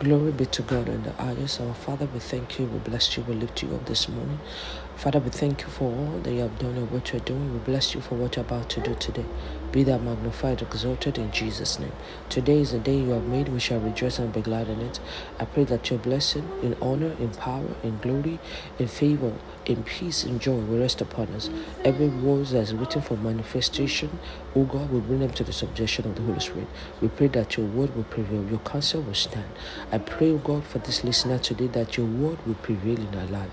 Glory be to God in the highest. Our Father, we thank you, we bless you, we lift you up this morning. Father, we thank you for all that you have done and what you're doing. We bless you for what you're about to do today. Be thou magnified, exalted in Jesus' name. Today is the day you have made. We shall rejoice and be glad in it. I pray that your blessing in honor, in power, in glory, in favor, in peace, in joy will rest upon us. Every word that is written for manifestation, O God, will bring them to the subjection of the Holy Spirit. We pray that your word will prevail, your counsel will stand. I pray, God, for this listener today that your word will prevail in our life.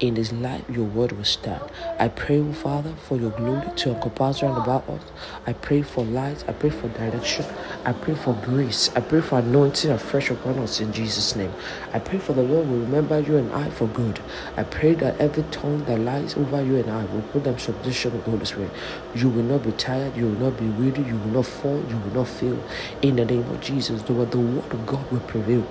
In his life, your word will stand. I pray, Father, for your glory to encompass round about us. I pray for light. I pray for direction. I pray for grace. I pray for anointing afresh upon us in Jesus' name. I pray for the Lord will remember you and I for good. I pray that every tongue that lies over you and I will put them subjection of the Holy Spirit. You will not be tired. You will not be weary. You will not fall. You will not fail. In the name of Jesus, the word of God will prevail.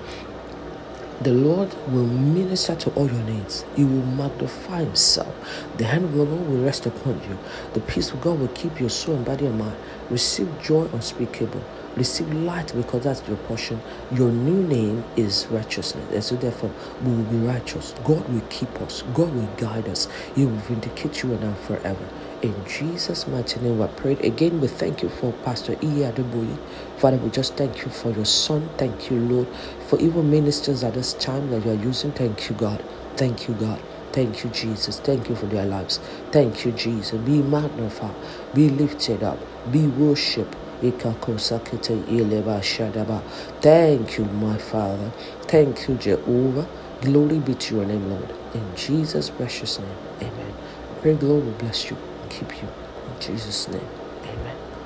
The Lord will minister to all your needs. He will magnify Himself. The hand of the Lord will rest upon you. The peace of God will keep your soul and body and mind. Receive joy unspeakable. Receive light because that's your portion. Your new name is righteousness. And so, therefore, we will be righteous. God will keep us. God will guide us. He will vindicate you and I forever. In Jesus' mighty name, we pray. Again, we thank you for Pastor E. Adeboye. Father, we just thank you for your son. Thank you, Lord, for even ministers at this time that you are using. Thank you, God. Thank you, God. Thank you, Jesus. Thank you for their lives. Thank you, Jesus. Be magnified. Be lifted up. Be worshipped. Thank you, my Father. Thank you, Jehovah. Glory be to your name, Lord. In Jesus' precious name. Amen. Pray, will bless you keep you. In Jesus' name.